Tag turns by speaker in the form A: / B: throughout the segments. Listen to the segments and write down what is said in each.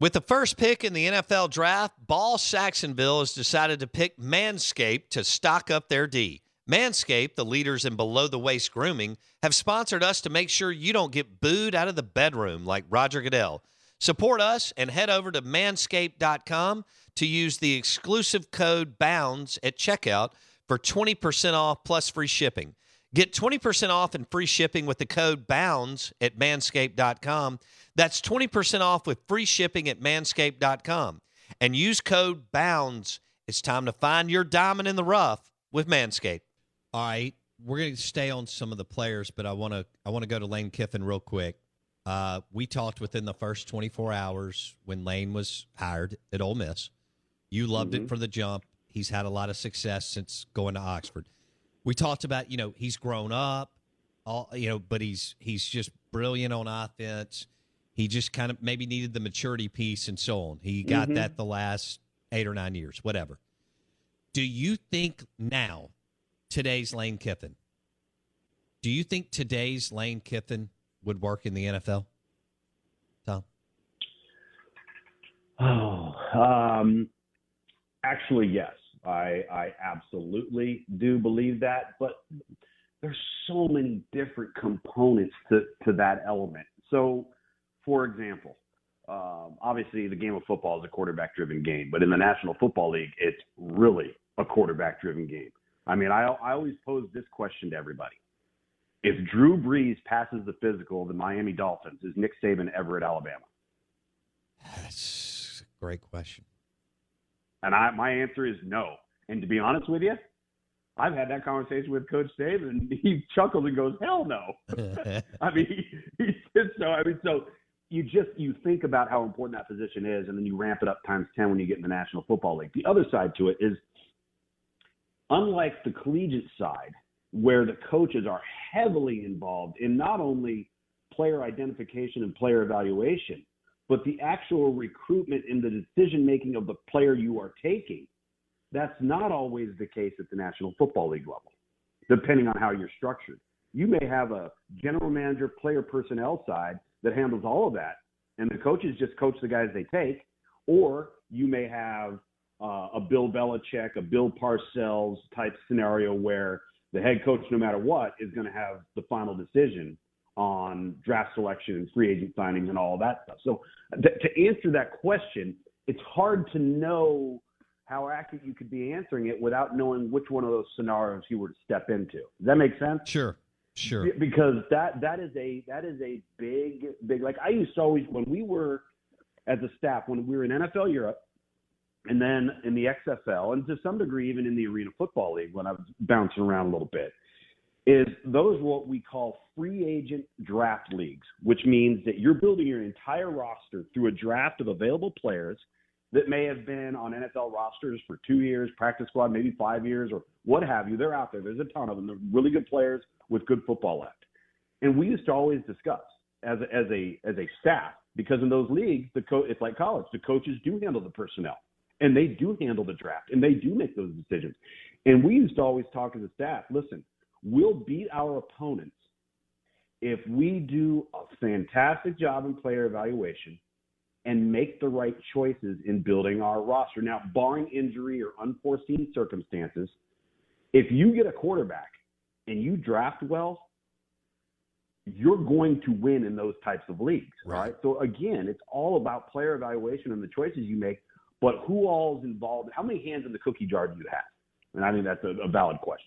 A: With the first pick in the NFL draft, Ball Saxonville has decided to pick Manscaped to stock up their D. Manscaped, the leaders in below the waist grooming, have sponsored us to make sure you don't get booed out of the bedroom like Roger Goodell. Support us and head over to manscaped.com to use the exclusive code BOUNDS at checkout for 20% off plus free shipping. Get 20% off and free shipping with the code BOUNDS at manscaped.com. That's 20% off with free shipping at manscaped.com. And use code BOUNDS. It's time to find your diamond in the rough with Manscaped.
B: All right, we're going to stay on some of the players, but I want to I want to go to Lane Kiffin real quick. Uh, we talked within the first 24 hours when Lane was hired at Ole Miss. You loved
C: Mm-hmm.
B: it from the jump. He's had a lot of success since going to Oxford. We talked about you know he's grown up, all you know, but he's he's just brilliant on offense. He just kind of maybe needed the maturity piece and so on. He got
C: Mhm.
B: that the last eight or nine years, whatever. Do you think now, today's Lane Kiffin, do you think today's Lane Kiffin would work in the NFL? Tom?
C: Oh, um, actually, yes. I, I absolutely do believe that, but there's so many different components to, to that element. So, for example, um, obviously the game of football is a quarterback driven game, but in the National Football League, it's really a quarterback driven game. I mean, I, I always pose this question to everybody. If Drew Brees passes the physical of the Miami Dolphins, is Nick Saban ever at Alabama?
B: That's a great question.
C: And I, my answer is no. And to be honest with you, I've had that conversation with Coach Dave, and he chuckles and goes, "Hell no." I mean, he, he just so. I mean, so you just you think about how important that position is, and then you ramp it up times ten when you get in the National Football League. The other side to it is, unlike the collegiate side, where the coaches are heavily involved in not only player identification and player evaluation, but the actual recruitment and the decision making of the player you are taking. That's not always the case at the National Football League level, depending on how you're structured. You may have a general manager, player personnel side that handles all of that, and the coaches just coach the guys they take, or you may have uh, a Bill Belichick, a Bill Parcells type scenario where the head coach, no matter what, is going to have the final decision on draft selection and free agent signings and all that stuff. So th- to answer that question, it's hard to know how accurate you could be answering it without knowing which one of those scenarios you were to step into. Does that make sense?
B: Sure, sure.
C: Be- Because that that is a that is a big big like I used to always when we were as a staff when we were in NFL Europe and then in the XFL and to some degree even in the Arena Football League when I was bouncing around a little bit is those what we call free agent draft leagues, which means that you're building your entire roster through a draft of available players that may have been on NFL rosters for two years, practice squad, maybe five years, or what have you. They're out there. There's a ton of them. They're really good players with good football left. And we used to always discuss as a, as a as a staff because in those leagues, the co- it's like college. The coaches do handle the personnel and they do handle the draft and they do make those decisions. And we used to always talk as a staff. Listen, we'll beat our opponents if we do a fantastic job in player evaluation and make the right choices in building our roster. Now, barring injury or unforeseen circumstances, if you get a quarterback and you draft well, you're going to win in those types of leagues, right?
B: Right.
C: So again, it's all about player evaluation and the choices you make, but who all is involved? How many hands in the cookie jar do you have? And I think that's a, a valid question.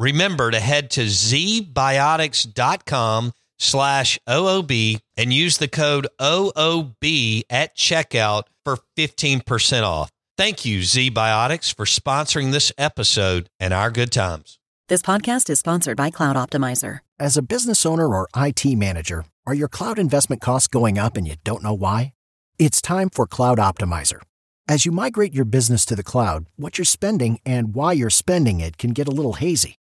A: Remember to head to zbiotics.com slash OOB and use the code OOB at checkout for 15% off. Thank you, ZBiotics, for sponsoring this episode and our good times.
D: This podcast is sponsored by Cloud Optimizer.
E: As a business owner or IT manager, are your cloud investment costs going up and you don't know why? It's time for Cloud Optimizer. As you migrate your business to the cloud, what you're spending and why you're spending it can get a little hazy.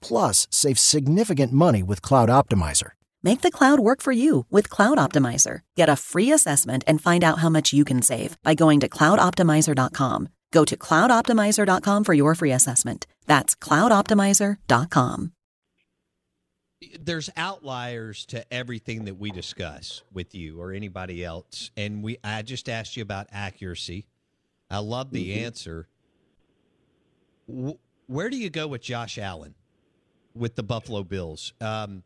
E: plus save significant money with Cloud Optimizer.
D: Make the cloud work for you with Cloud Optimizer. Get a free assessment and find out how much you can save by going to cloudoptimizer.com. Go to cloudoptimizer.com for your free assessment. That's cloudoptimizer.com.
B: there's outliers to everything that we discuss with you or anybody else. And we I just asked you about accuracy. I love the mm-hmm. answer. Wh- Where do you go with Josh Allen with the Buffalo Bills? Um,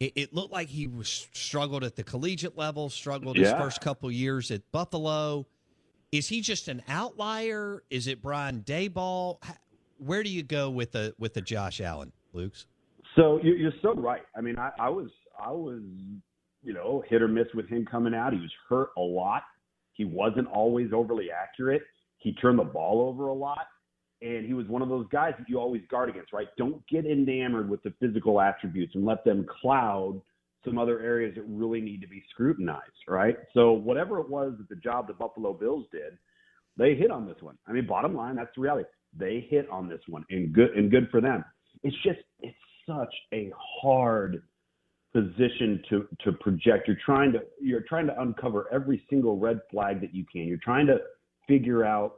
B: it, it looked like he was struggled at the collegiate level, struggled his first couple years at Buffalo. Is he just an outlier? Is it Brian Daboll? Where do you go with the with the Josh Allen, Luke's?
C: So you're, you're so right. I mean, I, I was, I was, you know, hit or miss with him coming out. He was hurt a lot. He wasn't always overly accurate. He turned the ball over a lot, and he was one of those guys that you always guard against, right? Don't get enamored with the physical attributes and let them cloud some other areas that really need to be scrutinized, right? So whatever it was that the job the Buffalo Bills did, they hit on this one. I mean, bottom line, that's the reality. They hit on this one, and good and good for them. It's just it's such a hard position to to project. You're trying to you're trying to uncover every single red flag that you can. You're trying to figure out,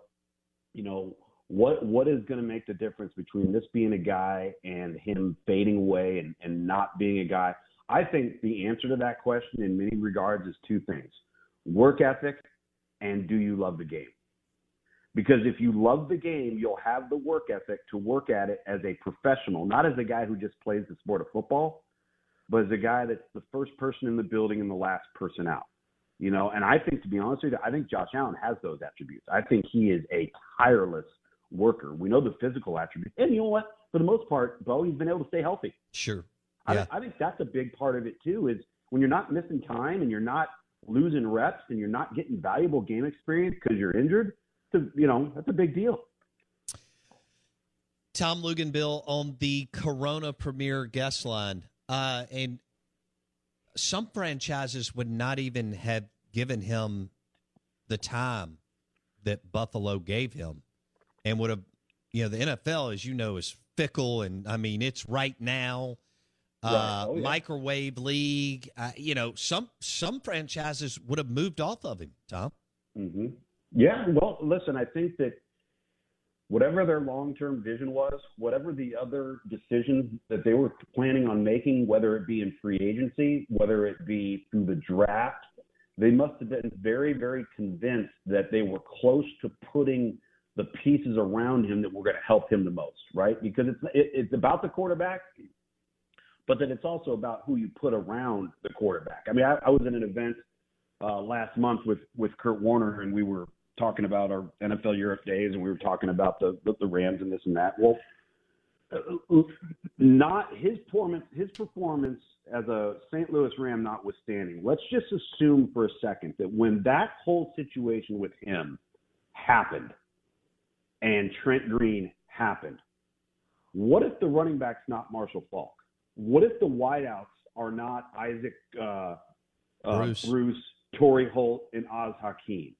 C: you know, what what is going to make the difference between this being a guy and him fading away and, and not being a guy. I think the answer to that question in many regards is two things. Work ethic and do you love the game? Because if you love the game, you'll have the work ethic to work at it as a professional, not as a guy who just plays the sport of football, but as a guy that's the first person in the building and the last person out. You know, and I think to be honest with you, I think Josh Allen has those attributes. I think he is a tireless worker. We know the physical attributes. And you know what? For the most part, Bo, he's been able to stay healthy.
B: Sure.
C: I,
B: Yeah.
C: I think that's a big part of it too. Is when you're not missing time and you're not losing reps and you're not getting valuable game experience because you're injured. To, you know, that's a big deal.
B: Tom Luginbill on the Corona Premier guest line. Uh, and some franchises would not even have given him the time that Buffalo gave him and would have, you know, the NFL, as you know, is fickle. And I mean, it's right now. Uh,
C: Right. Oh, yeah.
B: microwave league, uh, you know, some some franchises would have moved off of him. Tom,
C: hmm Yeah. Well, listen, I think that whatever their long-term vision was, whatever the other decisions that they were planning on making, whether it be in free agency, whether it be through the draft, they must have been very, very convinced that they were close to putting the pieces around him that were going to help him the most, right? Because it's it, it's about the quarterback, but then it's also about who you put around the quarterback. I mean, I, I was in an event uh, last month with with Kurt Warner, and we were talking about our NFL Europe days, and we were talking about the the, the Rams and this and that. Well, not his performance. His performance as a St. Louis Ram, notwithstanding, let's just assume for a second that when that whole situation with him happened and Trent Green happened. What if the running back's not Marshall Faulk? What if the wideouts are not Isaac uh, uh, Bruce. Bruce, Torry Holt, and Az Hakim?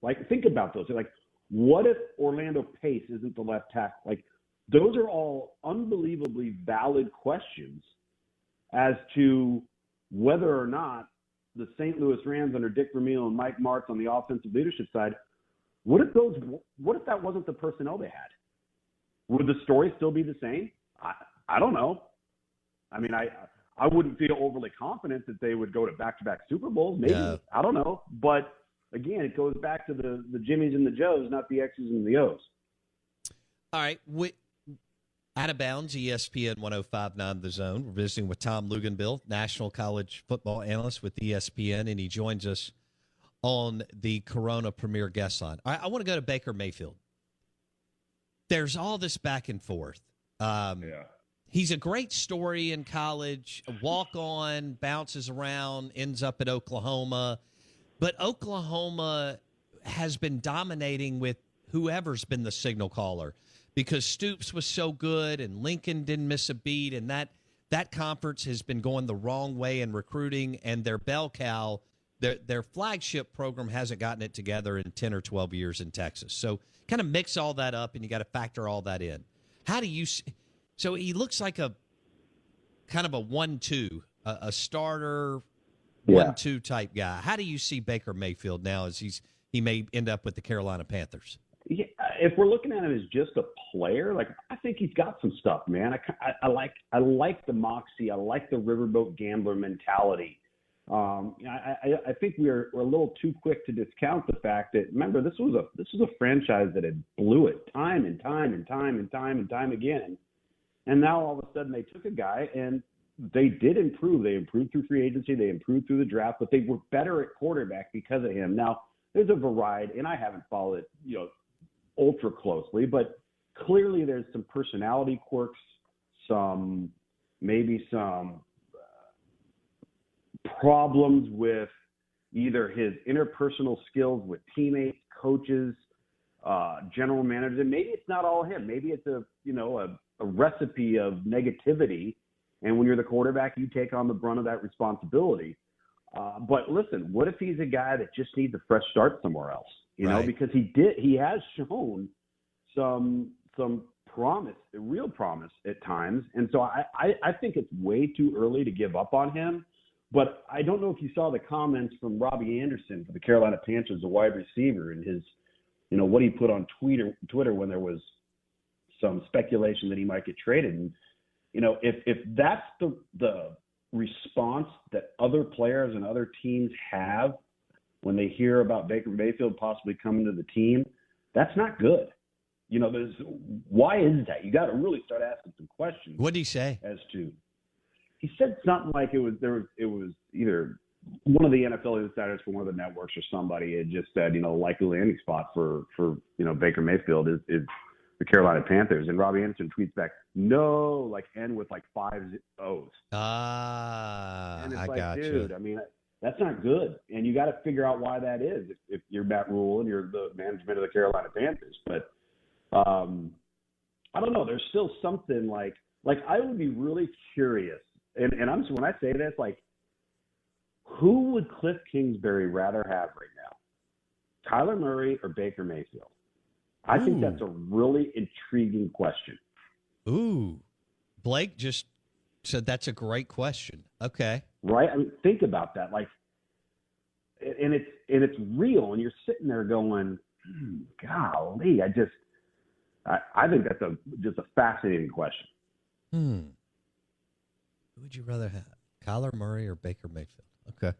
C: Like, think about those. Like, what if Orlando Pace isn't the left tackle? Like, those are all unbelievably valid questions as to whether or not the St. Louis Rams under Dick Vermeil and Mike Martz on the offensive leadership side what if those? What if that wasn't the personnel they had? Would the story still be the same? I I don't know. I mean, I I wouldn't feel overly confident that they would go to back-to-back Super Bowls. Maybe yeah. I don't know, but again, it goes back to the the Jimmys and the Joes, not the X's and the O's.
B: All right, we, out of bounds, ESPN 105.9 The Zone. We're visiting with Tom Luginbill, national college football analyst with ESPN, and he joins us on the Corona Premier guest line. I, I want to go to Baker Mayfield. There's all this back and forth. Um, yeah. He's a great story in college, walk on, bounces around, ends up at Oklahoma. But Oklahoma has been dominating with whoever's been the signal caller because Stoops was so good and Lincoln didn't miss a beat. And that, that conference has been going the wrong way in recruiting, and their bell cow their their flagship program hasn't gotten it together in 10 or 12 years in Texas. So kind of mix all that up and you got to factor all that in. How do you So he looks like a kind of a 1-2, a, a starter yeah. 1-2 type guy. How do you see Baker Mayfield now as he's he may end up with the Carolina Panthers?
C: Yeah, uh, if we're looking at him as just a player, like I think he's got some stuff, man. I, I, I like I like the moxie. I like the riverboat gambler mentality. Um, I, I, I think we're, we're a little too quick to discount the fact that remember this was a this was a franchise that had blew it time and time and time and time and time again, and now all of a sudden they took a guy and they did improve. They improved through free agency, they improved through the draft, but they were better at quarterback because of him. Now there's a variety, and I haven't followed it, you know, ultra closely, but clearly there's some personality quirks, some maybe some problems with either his interpersonal skills with teammates, coaches, uh, general managers, and maybe it's not all him. Maybe it's a you know a, a recipe of negativity, and when you're the quarterback, you take on the brunt of that responsibility. Uh, but listen, what if he's a guy that just needs a fresh start somewhere else? You right. know, because he did he has shown some some promise, real promise at times, and so I, I I think it's way too early to give up on him. But I don't know if you saw the comments from Robbie Anderson for the Carolina Panthers, a wide receiver, and his, you know, what he put on Twitter, Twitter when there was some speculation that he might get traded. And you know, if if that's the the response that other players and other teams have when they hear about Baker Mayfield possibly coming to the team, that's not good. You know, there's why is that? You got to really start asking some questions.
B: What did he say
C: as to he said something like it was there was it was either one of the NFL insiders for one of the networks or somebody had just said, you know, likely landing spot for for you know Baker Mayfield is is the Carolina Panthers, and Robbie Anderson tweets back, no, like N with like five O's.
B: Ah,
C: and it's
B: I
C: like,
B: got
C: dude,
B: you.
C: I mean, that's not good, and you got to figure out why that is. If, if you're Matt Rhule and you're the management of the Carolina Panthers, but um, I don't know. There's still something like like I would be really curious and and I'm when I say this, like, who would Cliff Kingsbury rather have right now, Kyler Murray or Baker Mayfield? I Ooh. think that's a really intriguing question.
B: Ooh, Blake just said that's a great question. Okay,
C: right? I mean, think about that. Like, and it's and it's real, and you're sitting there going, hmm, "Golly, I just." I, I think that's a just a fascinating question.
B: Hmm. Would you rather have, Kyler Murray or Baker Mayfield? Okay.